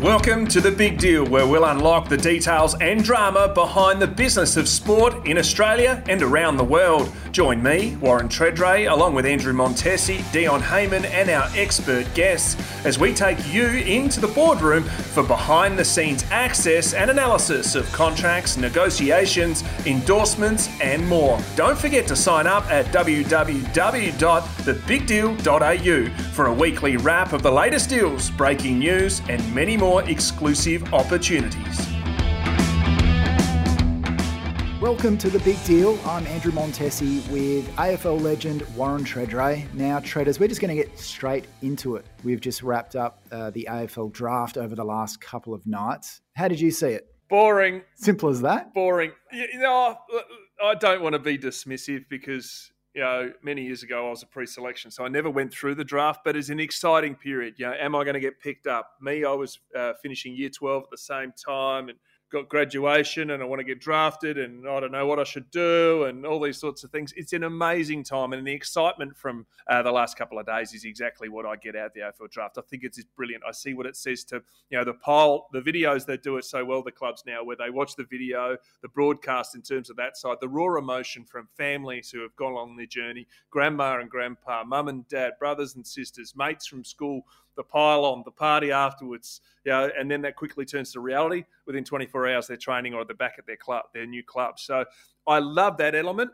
Welcome to The Big Deal, where we'll unlock the details and drama behind the business of sport in Australia and around the world. Join me, Warren Tredrea, along with Andrew Montesi, Dion Hayman, and our expert guests as we take you into the boardroom for behind the scenes access and analysis of contracts, negotiations, endorsements, and more. Don't forget to sign up at www.thebigdeal.au for a weekly wrap of the latest deals, breaking news, and many more more exclusive opportunities. Welcome to The Big Deal. I'm Andrew Montesi with AFL legend Warren Tredrea. Now, Tredders, we're just going to get straight into it. We've just wrapped up uh, the AFL draft over the last couple of nights. How did you see it? Boring. Simple as that? Boring. You know, I don't want to be dismissive because you know, many years ago, I was a pre-selection, so I never went through the draft. But it's an exciting period. You know, am I going to get picked up? Me, I was uh, finishing year twelve at the same time, and got graduation and I want to get drafted and I don't know what I should do and all these sorts of things. It's an amazing time and the excitement from uh, the last couple of days is exactly what I get out of the AFL draft. I think it's just brilliant. I see what it says to you know the poll, the videos that do it so well. The clubs now where they watch the video, the broadcast in terms of that side, the raw emotion from families who have gone along their journey, grandma and grandpa, mum and dad, brothers and sisters, mates from school the pile on, the party afterwards, you know, and then that quickly turns to reality. Within 24 hours, they're training or at the back at their club, their new club. So I love that element,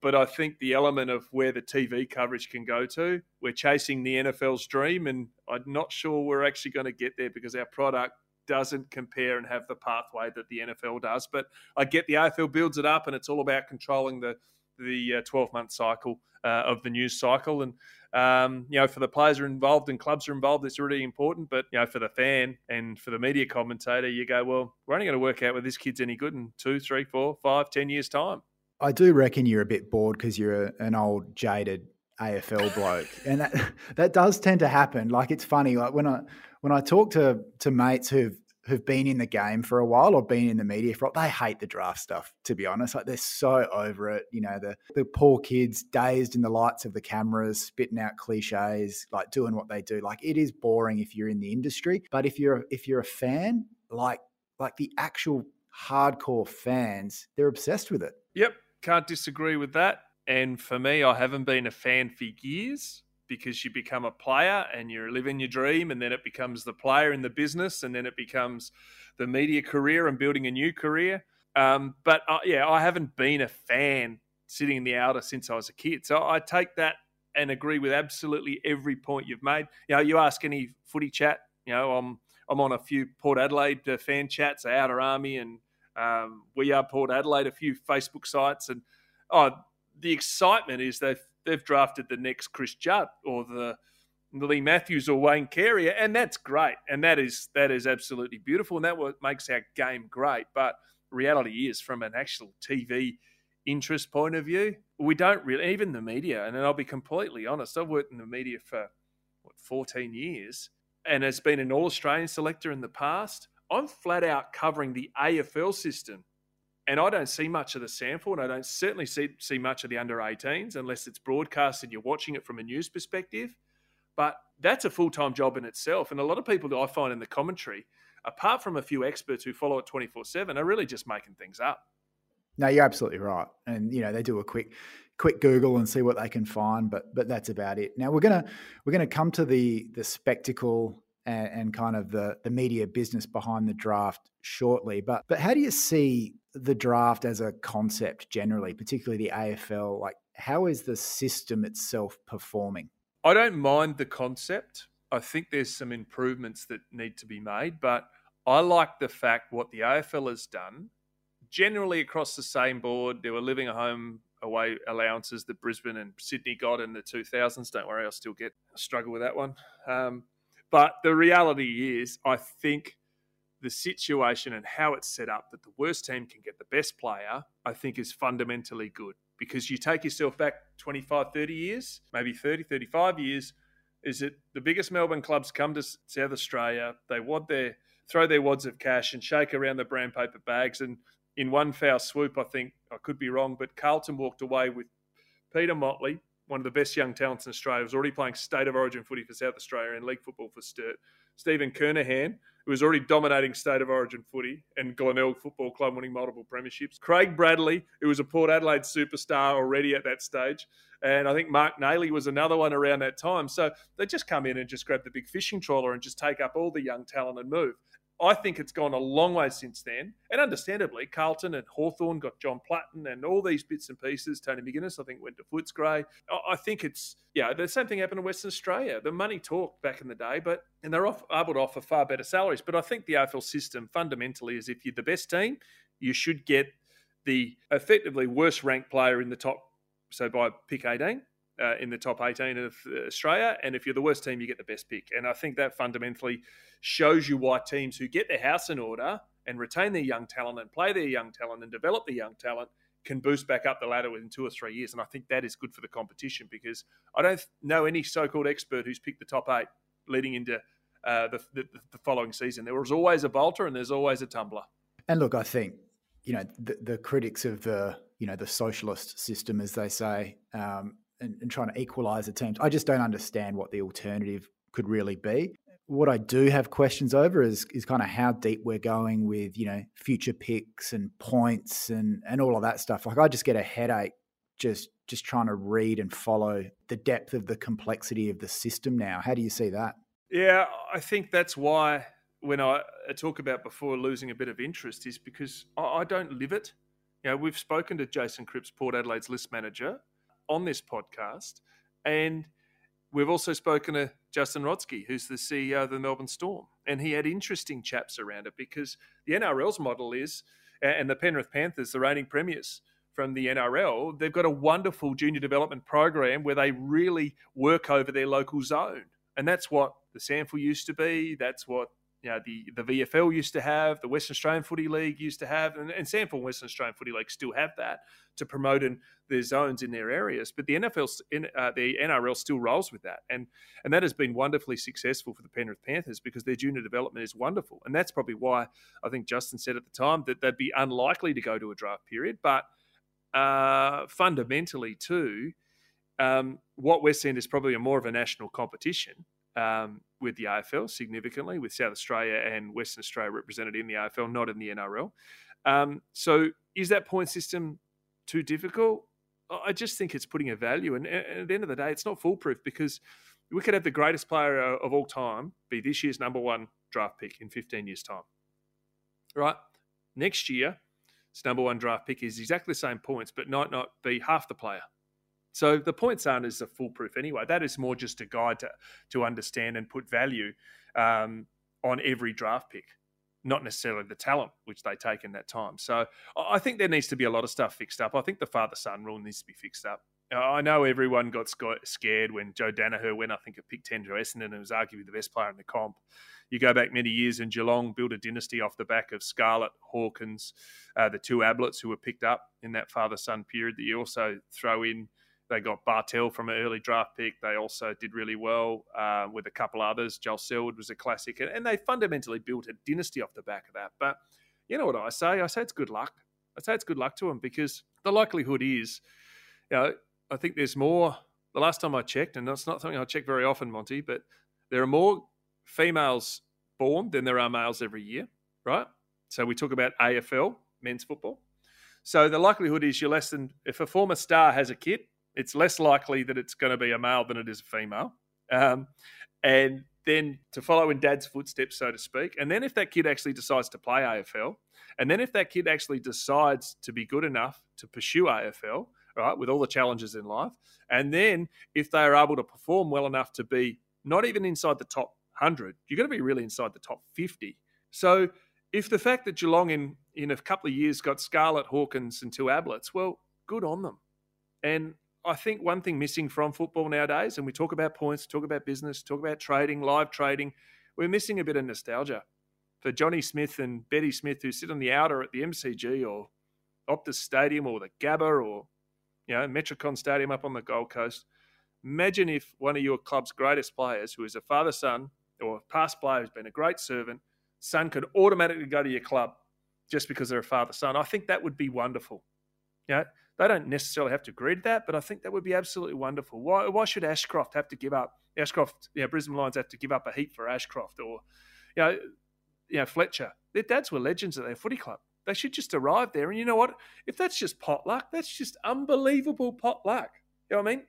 but I think the element of where the TV coverage can go to, we're chasing the NFL's dream, and I'm not sure we're actually going to get there because our product doesn't compare and have the pathway that the NFL does. But I get the AFL builds it up, and it's all about controlling the the 12 uh, month cycle uh, of the news cycle. And um, you know, for the players are involved and clubs are involved, it's really important. But you know, for the fan and for the media commentator, you go, well, we're only going to work out whether this kid's any good in two, three, four, five, ten years time. I do reckon you're a bit bored because you're a, an old jaded AFL bloke, and that that does tend to happen. Like it's funny, like when I when I talk to to mates who've who've been in the game for a while or been in the media for they hate the draft stuff to be honest. Like they're so over it you know the the poor kids dazed in the lights of the cameras spitting out cliches like doing what they do. Like it is boring if you're in the industry but if you're if you're a fan like like the actual hardcore fans they're obsessed with it. Yep can't disagree with that. And for me i haven't been a fan for years because you become a player and you're living your dream, and then it becomes the player in the business, and then it becomes the media career and building a new career. Um, but uh, yeah, I haven't been a fan sitting in the outer since I was a kid. So I take that and agree with absolutely every point you've made. You know, you ask any footy chat, you know, I'm I'm on a few Port Adelaide uh, fan chats, Outer Army, and um, we are Port Adelaide, a few Facebook sites, and oh, the excitement is they've they've drafted the next Chris Judd or the Leigh Matthews or Wayne Carey, and that's great, and that is that is absolutely beautiful, and that what makes our game great. But reality is, from an actual TV interest point of view, we don't really even the media. And I'll be completely honest, I've worked in the media for what 14 years, and has been an All Australian selector in the past. I'm flat out covering the AFL system and I don't see much of the sample, and I don't certainly see, see much of the under 18s unless it's broadcast and you're watching it from a news perspective. But that's a full time job in itself. And a lot of people that I find in the commentary, apart from a few experts who follow it 24 7, are really just making things up. No, you're absolutely right. And, you know, they do a quick quick Google and see what they can find, but but that's about it. Now we're gonna we're gonna come to the the spectacle and, and, kind of the the media business behind the draft shortly. But but how do you see the draft as a concept generally, particularly the AFL? Like, how is the system itself performing? I don't mind the concept. I think there's some improvements that need to be made, but I like the fact what the AFL has done. Generally, across the same board, there were living home away allowances that Brisbane and Sydney got in the 2000s. Don't worry, I'll still get struggle with that one. Um, but the reality is, I think the situation and how it's set up that the worst team can get the best player, I think is fundamentally good. Because you take yourself back 25, 30 years, maybe 30, 35 years, is that the biggest Melbourne clubs come to South Australia, they wad their throw their wads of cash and shake around the brown paper bags. And in one foul swoop, I think I could be wrong, but Carlton walked away with Peter Motley, one of the best young talents in Australia, was already playing state of origin footy for South Australia and league football for Sturt. Stephen Kernahan, who was already dominating state of origin footy and Glenelg Football Club winning multiple premierships. Craig Bradley, who was a Port Adelaide superstar already at that stage. And I think Mark Naley was another one around that time. So they just come in and just grab the big fishing trawler and just take up all the young talent and move. I think it's gone a long way since then. And understandably, Carlton and Hawthorn got John Platten and all these bits and pieces. Tony McGuinness, I think, went to Footscray. I think it's, yeah, the same thing happened in Western Australia. The money talked back in the day, but, and they're off, able to offer far better salaries. But I think the AFL system fundamentally is if you're the best team, you should get the effectively worst ranked player in the top, so by pick 18, uh, in the top 18 of Australia. And if you're the worst team, you get the best pick. And I think that fundamentally shows you why teams who get their house in order and retain their young talent and play their young talent and develop the young talent can boost back up the ladder within two or three years. And I think that is good for the competition because I don't know any so called expert who's picked the top eight leading into uh, the, the, the, following season. There was always a bolter and there's always a tumbler. And look, I think, you know, the, the critics of the, you know, the socialist system, as they say, um, and, and trying to equalize the teams. I just don't understand what the alternative could really be. What I do have questions over is is kind of how deep we're going with you know future picks and points and and all of that stuff. Like I just get a headache just just trying to read and follow the depth of the complexity of the system now. How do you see that? Yeah, I think that's why when I talk about before losing a bit of interest is because I don't live it. You know, we've spoken to Jason Cripps, Port Adelaide's list manager, on this podcast. And we've also spoken to Justin Rodski, who's the CEO of the Melbourne Storm. And he had interesting chaps around it because the NRL's model is, and the Penrith Panthers, the reigning premiers from the NRL, they've got a wonderful junior development program where they really work over their local zone. And that's what the SANFL used to be. That's what you know, the, the VFL used to have, the Western Australian Footy League used to have, and, and and Western Australian Footy League still have that to promote in their zones in their areas. But the NFL, uh, the NRL still rolls with that, and and that has been wonderfully successful for the Penrith Panthers because their junior development is wonderful, and that's probably why I think Justin said at the time that they'd be unlikely to go to a draft period, but uh, fundamentally too. Um, what we're seeing is probably a more of a national competition um, with the AFL significantly, with South Australia and Western Australia represented in the AFL, not in the NRL. Um, so, is that point system too difficult? I just think it's putting a value, and, at the end of the day, it's not foolproof because we could have the greatest player of all time be this year's number one draft pick in 15 years' time. Right? Next year, its number one draft pick is exactly the same points, but might not be half the player. So the points aren't as foolproof anyway. That is more just a guide to to understand and put value um, on every draft pick, not necessarily the talent which they take in that time. So I think there needs to be a lot of stuff fixed up. I think the father son rule needs to be fixed up. I know everyone got scared when Joe Daniher went, I think, a pick 10 to Essendon and was arguably the best player in the comp. You go back many years and Geelong built a dynasty off the back of Scarlett, Hawkins, uh, the two Abletts who were picked up in that father son period that you also throw in they got Bartel from an early draft pick. They also did really well uh, with a couple others. Joel Selwood was a classic, and they fundamentally built a dynasty off the back of that. But you know what I say? I say it's good luck. I say it's good luck to them because the likelihood is, you know, I think there's more. The last time I checked, and that's not something I check very often, Monty, but there are more females born than there are males every year, right? So we talk about AFL, men's football. So the likelihood is you're less than if a former star has a kid, it's less likely that it's going to be a male than it is a female. Um, and then to follow in dad's footsteps, so to speak. And then if that kid actually decides to play AFL, and then if that kid actually decides to be good enough to pursue AFL, right, with all the challenges in life, and then if they are able to perform well enough to be not even inside the top 100, you're going to be really inside the top 50. So if the fact that Geelong in, in a couple of years got Scarlett, Hawkins, and two Abletts, well, good on them. And I think one thing missing from football nowadays, and we talk about points, talk about business, talk about trading, live trading, we're missing a bit of nostalgia for Johnny Smith and Betty Smith who sit on the outer at the MCG or Optus Stadium or the Gabba or you know Metricon Stadium up on the Gold Coast. Imagine if one of your club's greatest players, who is a father son or a past player who's been a great servant, son could automatically go to your club just because they're a father son. I think that would be wonderful. You know, they don't necessarily have to agree to that, but I think that would be absolutely wonderful. Why, why should Ashcroft have to give up? Ashcroft, you know, Brisbane Lions have to give up a heap for Ashcroft, or you know, you know, Fletcher, their dads were legends at their footy club. They should just arrive there. And you know what? If that's just pot luck, that's just unbelievable pot luck. You know what I mean?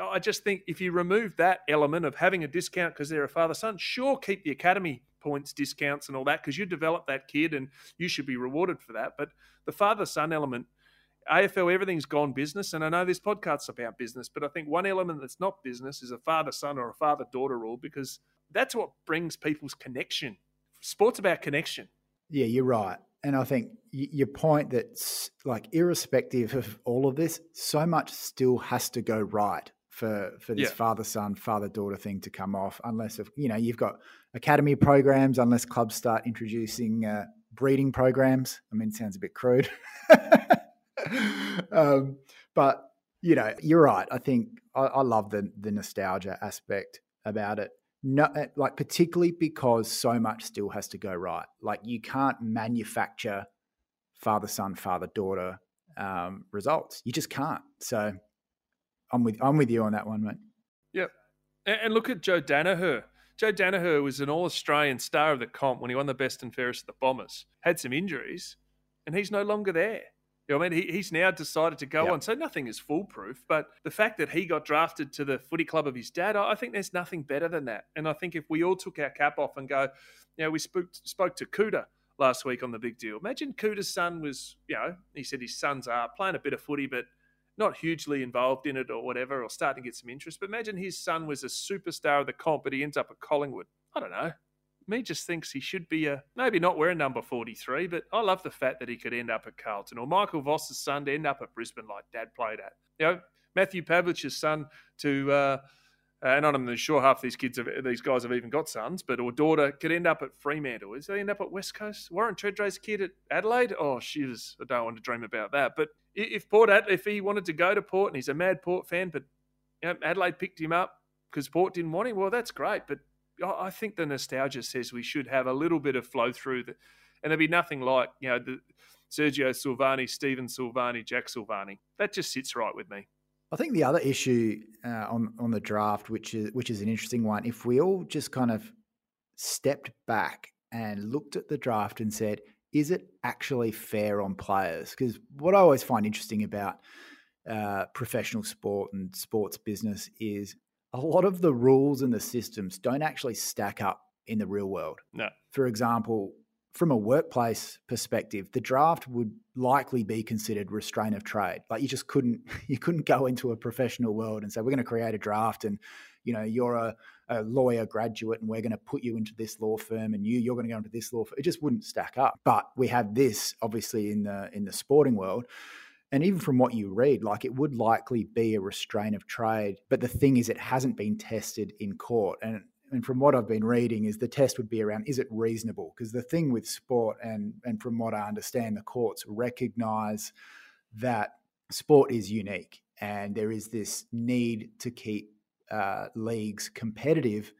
I just think if you remove that element of having a discount because they're a father son, sure, keep the academy points, discounts, and all that because you develop that kid and you should be rewarded for that. But the father son element, AFL, everything's gone business. And I know this podcast's about business, but I think one element that's not business is a father son or a father daughter rule because that's what brings people's connection. Sport's about connection. Yeah, you're right. And I think your point that's like irrespective of all of this, so much still has to go right for for this yeah. father son father daughter thing to come off unless if you know you've got academy programs unless clubs start introducing uh, breeding programs i mean it sounds a bit crude um, but you know you're right i think I, I, love the the nostalgia aspect about it no, uh, like particularly because so much still has to go right like you can't manufacture father son father daughter um, results you just can't so I'm with I'm with you on that one, mate. Yep. And, and look at Joe Daniher. Joe Daniher was an All Australian star of the comp when he won the best and fairest of the Bombers. Had some injuries, and he's no longer there. You know, I mean, he, he's now decided to go yep. on, so nothing is foolproof. But the fact that he got drafted to the footy club of his dad, I think there's nothing better than that. And I think if we all took our cap off and go, you know, we spoke spoke to Kouta last week on the big deal. Imagine Kouta's son was, you know, he said his sons are playing a bit of footy, but not hugely involved in it or whatever, or starting to get some interest. But imagine his son was a superstar of the comp, but he ends up at Collingwood. I don't know. Me just thinks he should be a maybe not wearing number 43, but I love the fact that he could end up at Carlton or Michael Voss's son to end up at Brisbane like dad played at. You know, Matthew Pavlich's son to uh, uh, and I'm not sure half these kids, have, these guys have even got sons, but or daughter could end up at Fremantle. Is they end up at West Coast? Warren Tredrea's kid at Adelaide? Oh, she's I don't want to dream about that. But if Port, if he wanted to go to Port and he's a mad Port fan, but you know, Adelaide picked him up because Port didn't want him, well, that's great. But I think the nostalgia says we should have a little bit of flow through, the, and there'd be nothing like you know the Sergio Silvagni, Stephen Silvagni, Jack Silvagni. That just sits right with me. I think the other issue uh, on on the draft, which is which is an interesting one, if we all just kind of stepped back and looked at the draft and said, is it actually fair on players? Because what I always find interesting about uh, professional sport and sports business is a lot of the rules and the systems don't actually stack up in the real world. No. For example, from a workplace perspective, the draft would likely be considered restraint of trade. Like you just couldn't you couldn't go into a professional world and say we're going to create a draft and you know you're a, a lawyer graduate and we're going to put you into this law firm and you you're going to go into this law firm. It just wouldn't stack up. But we have this obviously in the in the sporting world. And even from what you read, like it would likely be a restraint of trade. But the thing is, it hasn't been tested in court. And and from what I've been reading, is the test would be around is it reasonable? Because the thing with sport, and and from what I understand, the courts recognise that sport is unique, and there is this need to keep uh, leagues competitive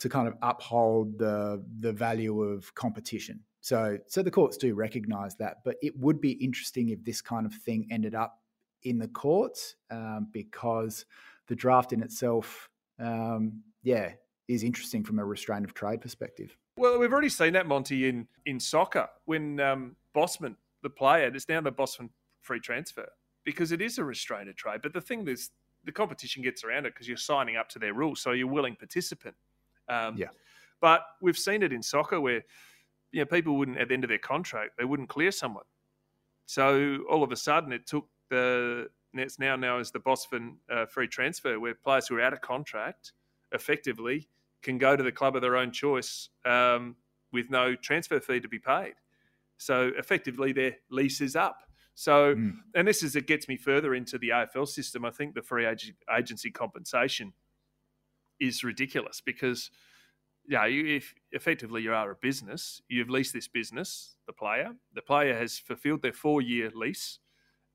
to kind of uphold the the value of competition. So so the courts do recognise that, but it would be interesting if this kind of thing ended up in the courts um, because the draft in itself, um, yeah, is interesting from a restraint of trade perspective. Well, we've already seen that, Monty, in, in soccer when um, Bosman, the player, it's now the Bosman free transfer because it is a restraint of trade. But the thing is, the competition gets around it because you're signing up to their rules, so you're a willing participant. Um, yeah. But we've seen it in soccer where you know people wouldn't at the end of their contract they wouldn't clear someone, so all of a sudden it took the it's now now as the Bosman uh, free transfer where players who are out of contract effectively can go to the club of their own choice um, with no transfer fee to be paid. So effectively, their lease is up. So, mm. and this is it gets me further into the AFL system. I think the free agency compensation is ridiculous because, yeah, you, if effectively you are a business, you've leased this business, the player. The player has fulfilled their four-year lease,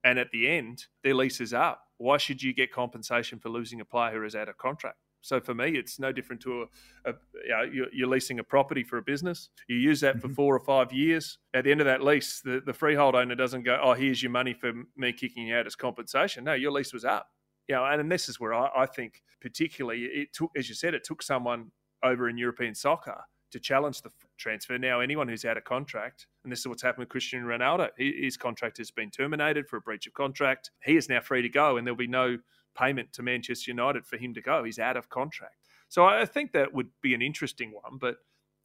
and at the end, their lease is up. Why should you get compensation for losing a player who is out of contract? So for me, it's no different to a, a you know, you're, you're, leasing a property for a business. You use that mm-hmm. for four or five years. At the end of that lease, the, the freehold owner doesn't go, "Oh, here's your money for me kicking you out as compensation." No, your lease was up. You know, and, and this is where I, I think, particularly, it took, as you said, it took someone over in European soccer to challenge the transfer. Now, anyone who's out of contract, and this is what's happened with Cristiano Ronaldo, his contract has been terminated for a breach of contract. He is now free to go, and there'll be no payment to Manchester United for him to go. He's out of contract. So I think that would be an interesting one, but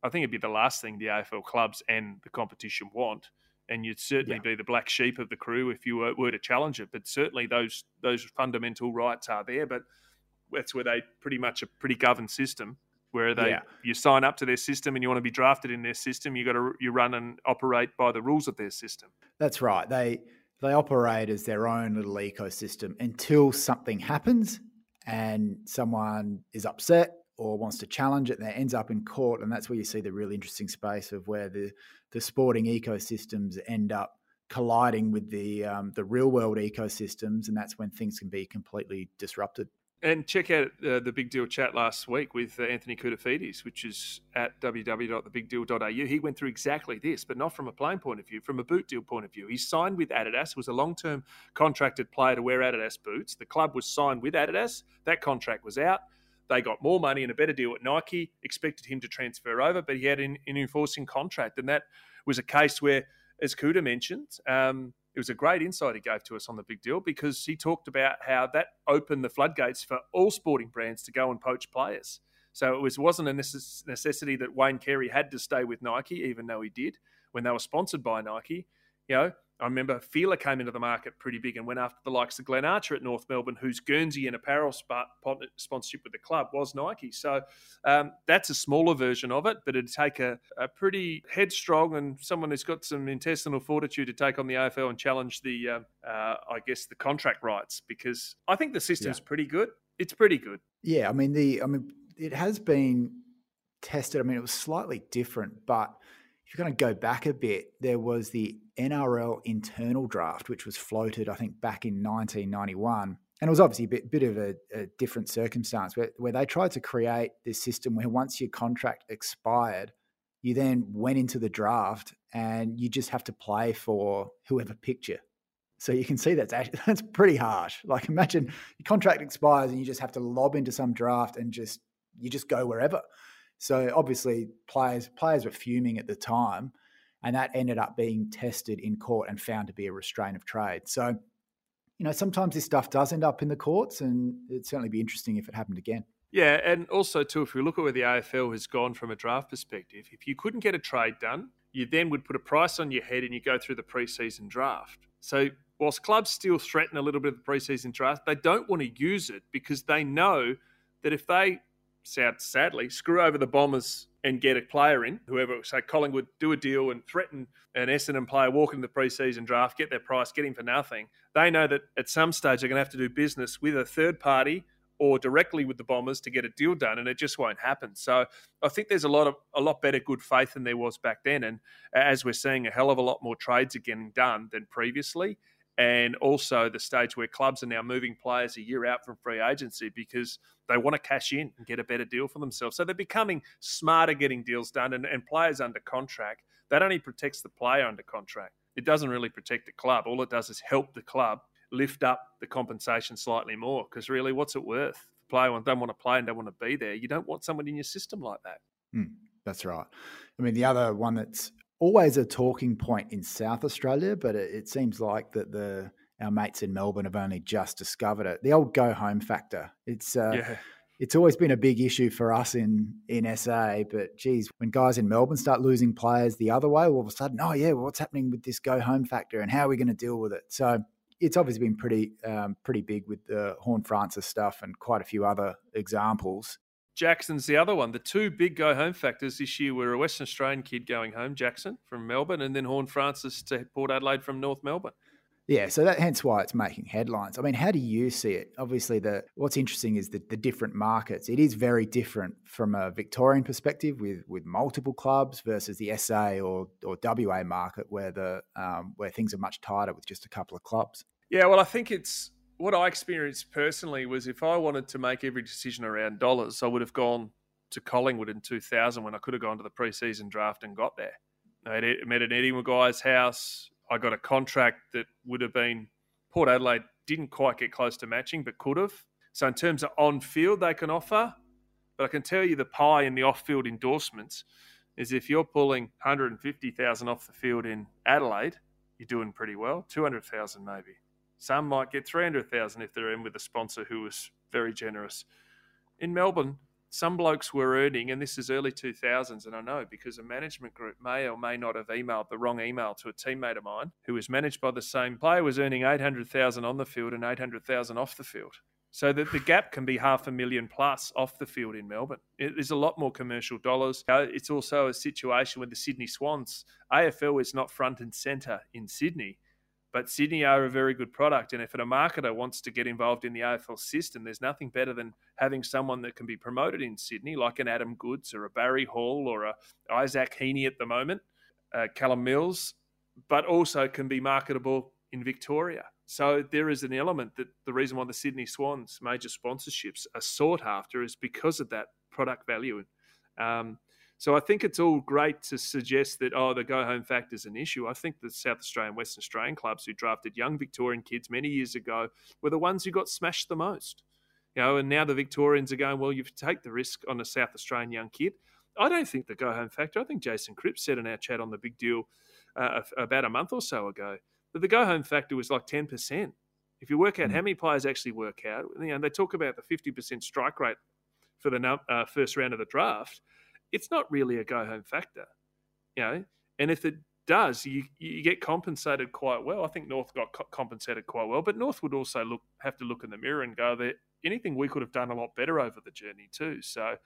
I think it'd be the last thing the AFL clubs and the competition want. And you'd certainly yeah. be the black sheep of the crew if you were, were to challenge it. But certainly those those fundamental rights are there. But that's where they pretty much a pretty governed system where they yeah. you sign up to their system and you want to be drafted in their system you got to you run and operate by the rules of their system. That's right. They they operate as their own little ecosystem until something happens and someone is upset or wants to challenge it and it ends up in court and that's where you see the really interesting space of where the the sporting ecosystems end up colliding with the um, the real world ecosystems and that's when things can be completely disrupted and check out uh, the Big Deal chat last week with uh, Anthony Koutoufides, which is at www.thebigdeal.au. He went through exactly this, but not from a playing point of view, from a boot deal point of view. He signed with Adidas, was a long term contracted player to wear Adidas boots. The club was signed with Adidas. That contract was out. They got more money and a better deal at Nike, expected him to transfer over, but he had an, an enforcing contract. And that was a case where, as Kouta mentioned, um, it was a great insight he gave to us on the big deal because he talked about how that opened the floodgates for all sporting brands to go and poach players. So it was wasn't a necessity that Wayne Carey had to stay with Nike, even though he did when they were sponsored by Nike. You know, I remember Fila came into the market pretty big and went after the likes of Glenn Archer at North Melbourne, whose Guernsey and apparel sponsorship with the club was Nike. So um, that's a smaller version of it, but it'd take a, a, pretty headstrong and someone who's got some intestinal fortitude to take on the AFL and challenge the, uh, uh, I guess, the contract rights because I think the system's yeah. pretty good. It's pretty good. Yeah, I mean the, I mean it has been tested. I mean it was slightly different, but if you're going to go back a bit, there was the NRL internal draft, which was floated, I think, back in 1991. And it was obviously a bit, bit of a, a different circumstance where, where they tried to create this system where once your contract expired, you then went into the draft and you just have to play for whoever picked you. So you can see that's actually, that's pretty harsh. Like imagine your contract expires and you just have to lob into some draft and just you just go wherever. So obviously, players players were fuming at the time, and that ended up being tested in court and found to be a restraint of trade. So, you know, sometimes this stuff does end up in the courts, and it'd certainly be interesting if it happened again. Yeah, and also too, if we look at where the AFL has gone from a draft perspective, if you couldn't get a trade done, you then would put a price on your head and you go through the preseason draft. So whilst clubs still threaten a little bit of the preseason draft, they don't want to use it because they know that if they sad, sadly, screw over the Bombers and get a player in, whoever, say Collingwood, do a deal and threaten an Essendon player, walk into the preseason draft, get their price, get him for nothing. They know that at some stage they're going to have to do business with a third party or directly with the Bombers to get a deal done, and it just won't happen. So I think there's a lot of a lot better good faith than there was back then, and as we're seeing, a hell of a lot more trades are getting done than previously and also the stage where clubs are now moving players a year out from free agency because they want to cash in and get a better deal for themselves. So they're becoming smarter getting deals done, and, and players under contract. That only protects the player under contract. It doesn't really protect the club. All it does is help the club lift up the compensation slightly more. Because really, what's it worth? The player don't want to play and don't want to be there. You don't want someone in your system like that. Mm, that's right. I mean, the other one that's always a talking point in South Australia, but it, it seems like that the our mates in Melbourne have only just discovered it. The old go home factor. It's uh, yeah. it's always been a big issue for us in in SA. But geez, when guys in Melbourne start losing players the other way, all of a sudden, oh yeah, well, what's happening with this go home factor, and how are we going to deal with it? So it's obviously been pretty um, pretty big with the Horne-Francis stuff and quite a few other examples. Jackson's the other one. The two big go home factors this year were a Western Australian kid going home, Jackson from Melbourne, and then Horne-Francis to Port Adelaide from North Melbourne. Yeah, so that hence why it's making headlines. I mean, how do you see it? Obviously, the what's interesting is the, the different markets. It is very different from a Victorian perspective with with multiple clubs versus the SA or or WA market where the um, where things are much tighter with just a couple of clubs. Yeah, well, I think it's what I experienced personally was if I wanted to make every decision around dollars, I would have gone to Collingwood in 2000 when I could have gone to the preseason draft and got there. I met an Eddie McGuire's house. I got a contract that would have been Port Adelaide didn't quite get close to matching, but could have. So in terms of on field, they can offer, but I can tell you the pie in the off field endorsements is if you're pulling 150,000 off the field in Adelaide, you're doing pretty well. 200,000 maybe. Some might get 300,000 if they're in with a sponsor who was very generous. In Melbourne, some blokes were earning, and this is early 2000s, and I know because a management group may or may not have emailed the wrong email to a teammate of mine who was managed by the same player, was earning 800,000 on the field and 800,000 off the field. So that the gap can be half a million plus off the field in Melbourne. It, there's a lot more commercial dollars. Uh, it's also a situation with the Sydney Swans. AFL is not front and centre in Sydney. But Sydney are a very good product. And if a marketer wants to get involved in the AFL system, there's nothing better than having someone that can be promoted in Sydney, like an Adam Goodes or a Barry Hall or a Isaac Heaney at the moment, uh, Callum Mills, but also can be marketable in Victoria. So there is an element that the reason why the Sydney Swans major sponsorships are sought after is because of that product value. Um, so I think it's all great to suggest that, oh, the go home factor is an issue. I think the South Australian, Western Australian clubs who drafted young Victorian kids many years ago were the ones who got smashed the most. You know, and now the Victorians are going, well, you take the risk on a South Australian young kid. I don't think the go home factor, I think Jason Cripps said in our chat on the big deal uh, about a month or so ago that the go home factor was like 10%. If you work out mm. how many players actually work out, you know, they talk about the 50% strike rate for the uh, first round of the draft it's not really a go home factor, you know. And if it does, you you get compensated quite well. I think North got co- compensated quite well, but North would also look have to look in the mirror and go that anything we could have done a lot better over the journey too. So.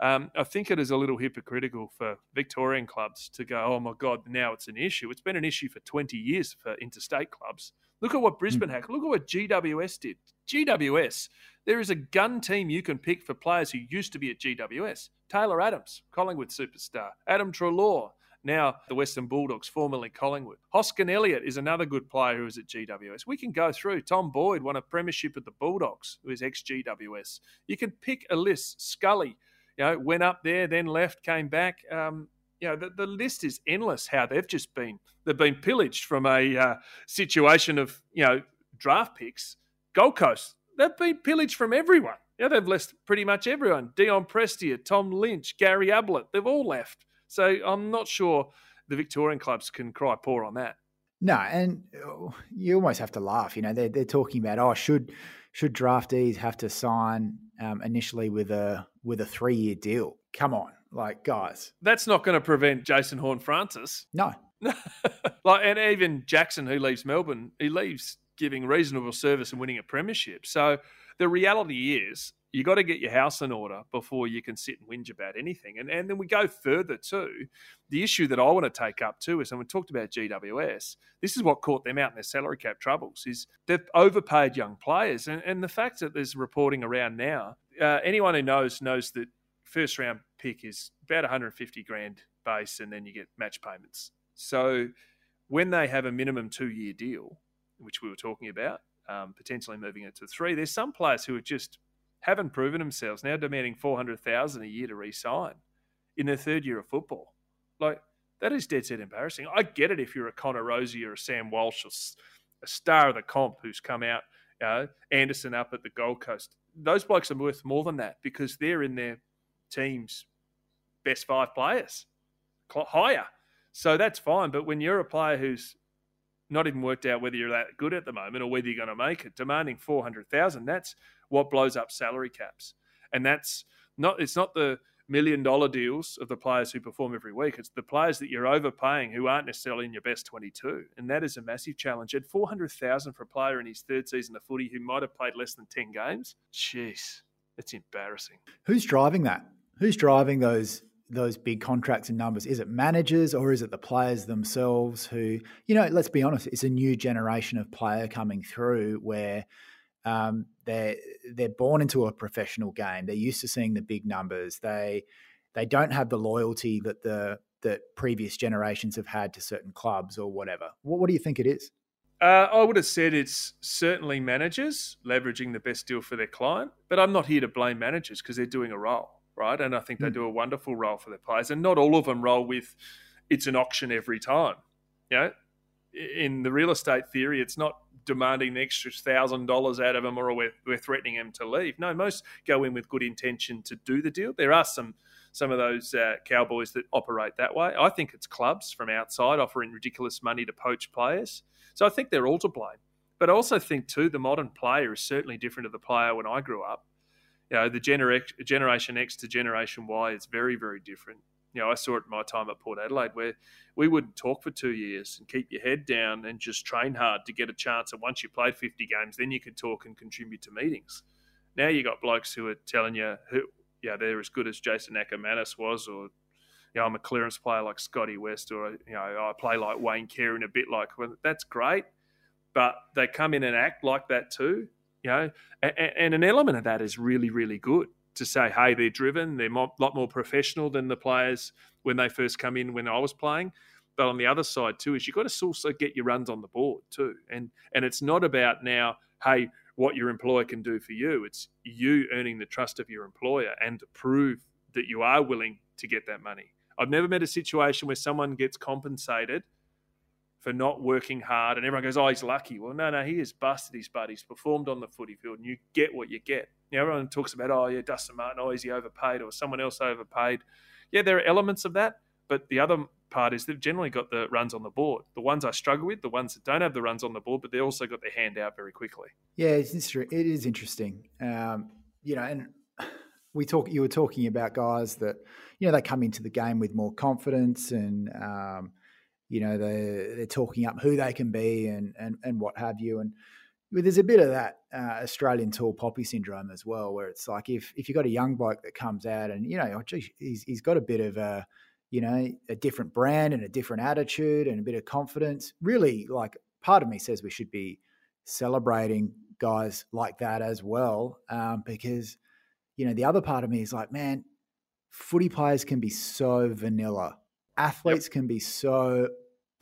Um, I think it is a little hypocritical for Victorian clubs to go, oh my God, now it's an issue. It's been an issue for 20 years for interstate clubs. Look at what Brisbane mm. had. Look at what GWS did. GWS, there is a gun team you can pick for players who used to be at GWS. Taylor Adams, Collingwood superstar. Adam Treloar, now the Western Bulldogs, formerly Collingwood. Hoskin Elliott is another good player who is at GWS. We can go through. Tom Boyd won a premiership at the Bulldogs, who is ex GWS. You can pick a list. Scully, you know, went up there, then left, came back. Um, you know, the, the list is endless. How they've just been they've been pillaged from a uh, situation of you know draft picks. Gold Coast, they've been pillaged from everyone. Yeah, they've left pretty much everyone. Dion Prestia, Tom Lynch, Gary Ablett, they've all left. So I'm not sure the Victorian clubs can cry poor on that. No, and oh, you almost have to laugh. You know, they're, they're talking about, oh, should should draftees have to sign um, initially with a with a three year deal? Come on, like guys, that's not going to prevent Jason Horne-Francis. No, like, and even Jackson, who leaves Melbourne, he leaves giving reasonable service and winning a premiership. So the reality is you got to get your house in order before you can sit and whinge about anything. And and then we go further too. The issue that I want to take up too is, and we talked about GWS. This is what caught them out in their salary cap troubles. Is they've overpaid young players, and and the fact that there's reporting around now. Uh, anyone who knows knows that first round pick is about 150 grand base, and then you get match payments. So when they have a minimum two year deal, which we were talking about, um, potentially moving it to three. There's some players who have just haven't proven themselves now, demanding four hundred thousand a year to re-sign in their third year of football. Like that is dead set embarrassing. I get it if you're a Connor Rozee or a Sam Walsh, or a star of the comp who's come out, you know, Anderson up at the Gold Coast. Those blokes are worth more than that because they're in their team's best five players, higher. So that's fine. But when you're a player who's not even worked out whether you're that good at the moment or whether you're going to make it. Demanding four hundred thousand, that's what blows up salary caps, and that's not. It's not the million dollar deals of the players who perform every week. It's the players that you're overpaying who aren't necessarily in your best 22. And that is a massive challenge. At 400,000 for a player in his third season of footy who might have played less than 10 games, jeez, it's embarrassing. Who's driving that? Who's driving those those big contracts and numbers? Is it managers or is it the players themselves who, you know, let's be honest, it's a new generation of player coming through where um, they're they're born into a professional game. They're used to seeing the big numbers. They they don't have the loyalty that the that previous generations have had to certain clubs or whatever. What, what do you think it is? Uh, I would have said it's certainly managers leveraging the best deal for their client, but I'm not here to blame managers because they're doing a role right? And I think they hmm. do a wonderful role for their players. And not all of them roll with it's an auction every time. You know, in the real estate theory, it's not demanding the extra thousand dollars out of them or we're, we're threatening them to leave. No, most go in with good intention to do the deal. There are some some of those uh, cowboys that operate that way. I think it's clubs from outside offering ridiculous money to poach players. So I think they're all to blame. But I also think too the modern player is certainly different to the player when I grew up. You know, the genera- generation X to generation Y is very, very different. You know, I saw it in my time at Port Adelaide where we wouldn't talk for two years and keep your head down and just train hard to get a chance. And once you played 50 games, then you could talk and contribute to meetings. Now you got blokes who are telling you who, yeah, they're as good as Jason Akermanis was, or you know, I'm a clearance player like Scotty West, or you know, I play like Wayne Carey and a bit like well, that's great, but they come in and act like that too, you know, and, and an element of that is really, really good to say, hey, they're driven, they're a lot more professional than the players when they first come in when I was playing. But on the other side too is you've got to also get your runs on the board too, and and it's not about now, hey, what your employer can do for you. It's you earning the trust of your employer and to prove that you are willing to get that money. I've never met a situation where someone gets compensated for not working hard and everyone goes, oh, he's lucky. Well, no, no, he has busted his butt. He's performed on the footy field and you get what you get. Know, everyone talks about, oh, yeah, Dustin Martin, oh, is he overpaid or someone else overpaid? Yeah, there are elements of that. But the other part is they've generally got the runs on the board. The ones I struggle with, the ones that don't have the runs on the board, but they also got their hand out very quickly. Yeah, it's it is interesting. Um, you know, and we talk. You were talking about guys that you know they come into the game with more confidence and. Um, you know they they're talking up who they can be and and and what have you and there's a bit of that uh, Australian tall poppy syndrome as well, where it's like if if you got a young bloke that comes out and you know, oh, geez, he's he's got a bit of a you know a different brand and a different attitude and a bit of confidence. Really, like part of me says we should be celebrating guys like that as well, um, because you know the other part of me is like, man, footy players can be so vanilla, athletes yep. can be so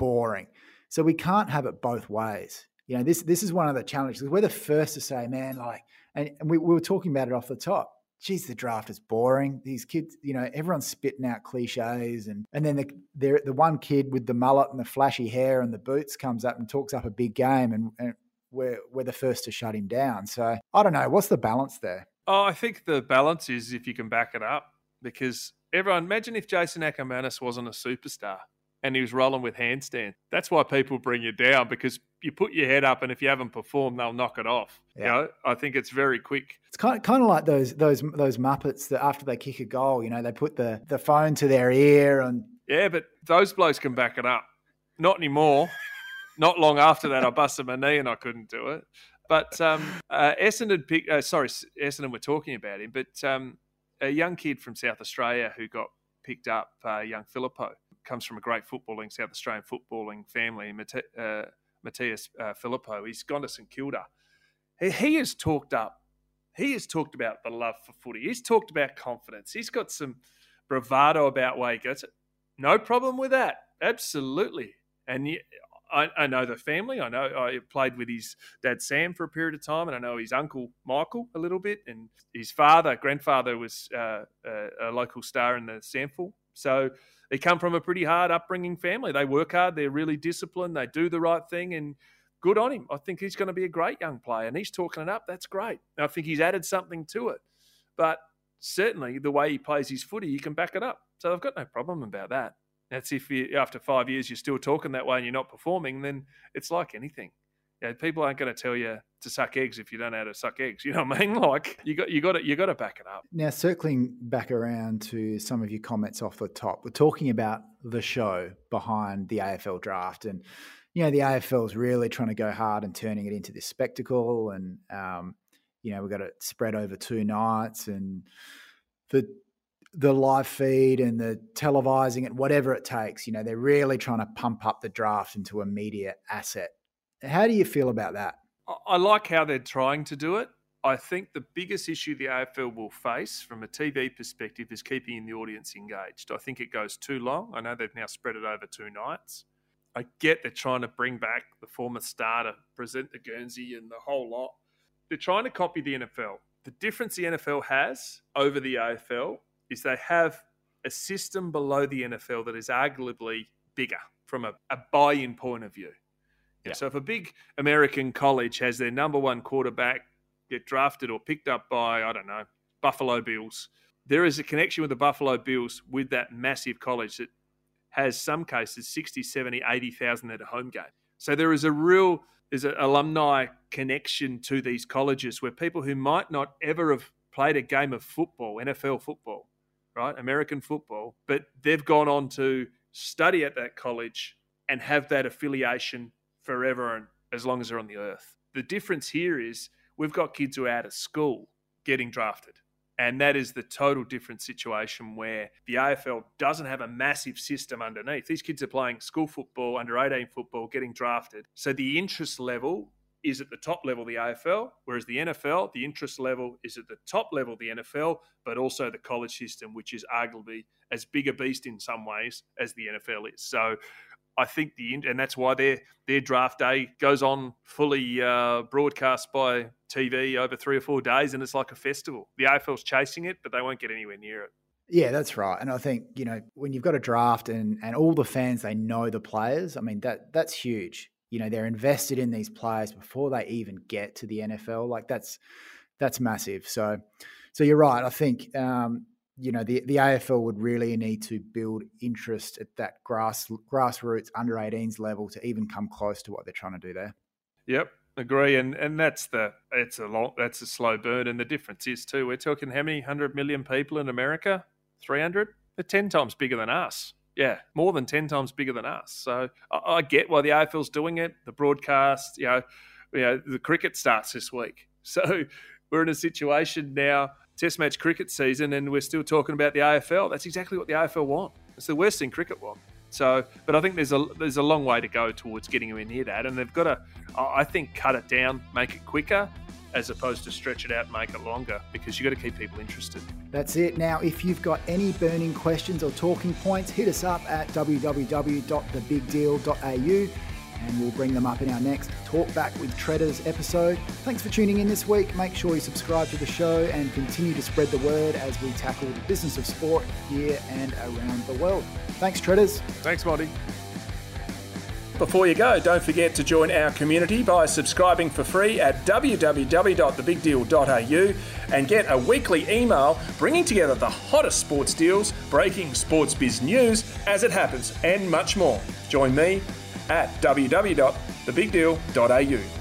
boring. So we can't have it both ways. You know, this this is one of the challenges. We're the first to say, man, like, and, and we, we were talking about it off the top. Geez, the draft is boring. These kids, you know, everyone's spitting out cliches, and and then the the one kid with the mullet and the flashy hair and the boots comes up and talks up a big game, and, and we're we're the first to shut him down. So I don't know. What's the balance there? Oh, I think the balance is if you can back it up, because everyone imagine if Jason Akermanis wasn't a superstar and he was rolling with handstand. That's why people bring you down because you put your head up, and if you haven't performed, they'll knock it off. Yeah. You know, I think it's very quick. It's kind of, kind of like those those those Muppets that after they kick a goal, you know, they put the the phone to their ear and yeah, but those blokes can back it up. Not anymore. Not long after that, I busted my knee and I couldn't do it. But um, uh, Essendon, picked, uh, sorry, Essendon, we're talking about him, but um, a young kid from South Australia who got picked up, uh, young Phillipou comes from a great footballing South Australian footballing family. Uh, Mattaes uh, Phillipou, he's gone to St Kilda. He, he has talked up. He has talked about the love for footy. He's talked about confidence. He's got some bravado about where he it. No problem with that. Absolutely. And I, I, know the family. I know I played with his dad Sam for a period of time, and I know his uncle Michael a little bit, and his father, grandfather, was uh, a, a, local star in the SANFL. So they come from a pretty hard upbringing family. They work hard. They're really disciplined. They do the right thing, and good on him. I think he's going to be a great young player, and he's talking it up. That's great. I think he's added something to it, but certainly the way he plays his footy, you can back it up. So I've got no problem about that. That's if you, after five years you're still talking that way and you're not performing, then it's like anything. Yeah, people aren't going to tell you to suck eggs if you don't know how to suck eggs. You know what I mean? Like you got you got to you got to back it up. Now, circling back around to some of your comments off the top, we're talking about the show behind the AFL draft, and you know the AFL is really trying to go hard and turning it into this spectacle, and um, you know we've got it spread over two nights, and the the live feed and the televising it, whatever it takes. You know, they're really trying to pump up the draft into a media asset. How do you feel about that? I like how they're trying to do it. I think the biggest issue the AFL will face from a TV perspective is keeping the audience engaged. I think it goes too long. I know they've now spread it over two nights. I get they're trying to bring back the former star to present the Guernsey and the whole lot. They're trying to copy the NFL. The difference the NFL has over the AFL is they have a system below the NFL that is arguably bigger from a, a buy in point of view. Yeah. So if a big American college has their number one quarterback get drafted or picked up by, I don't know, Buffalo Bills, there is a connection with the Buffalo Bills with that massive college that has some cases 60, 70, 80,000 at a home game. So there is a real there's an alumni connection to these colleges where people who might not ever have played a game of football, NFL football, right, American football, but they've gone on to study at that college and have that affiliation forever and as long as they're on the earth. The difference here is we've got kids who are out of school getting drafted. And that is the total different situation where the AFL doesn't have a massive system underneath. These kids are playing school football, under 18 football, getting drafted. So the interest level is at the top level the AFL, whereas the NFL, the interest level is at the top level the NFL, but also the college system, which is arguably as big a beast in some ways as the NFL is. So I think the and that's why their their draft day goes on fully uh, broadcast by TV over three or four days, and it's like a festival. The AFL's chasing it, but they won't get anywhere near it. Yeah, that's right. And I think you know when you've got a draft and and all the fans they know the players. I mean that that's huge. You know they're invested in these players before they even get to the NFL. Like that's that's massive. So so you're right. I think um, you know the, the AFL would really need to build interest at that grass grassroots under 18s level to even come close to what they're trying to do there. Yep, agree, and and that's the it's a long that's a slow burn, and the difference is too. We're talking how many hundred million people in America? Three hundred. They're ten times bigger than us. Yeah, more than ten times bigger than us. So I, I get why the AFL's doing it. The broadcast, you know, you know, the cricket starts this week, so we're in a situation now Test match cricket season, and we're still talking about the AFL. That's exactly what the AFL want. It's the worst thing cricket want. So, but I think there's a there's a long way to go towards getting them in near that, and they've got to, I think, cut it down, make it quicker, as opposed to stretch it out and make it longer, because you've got to keep people interested. That's it. Now, if you've got any burning questions or talking points, hit us up at www.thebigdeal.au and we'll bring them up in our next Talk Back with Tredders episode. Thanks for tuning in this week. Make sure you subscribe to the show and continue to spread the word as we tackle the business of sport here and around the world. Thanks, Tredders. Thanks, Monty. Before you go, don't forget to join our community by subscribing for free at www.thebigdeal.au and get a weekly email bringing together the hottest sports deals, breaking sports biz news as it happens, and much more. Join me at www.thebigdeal.au.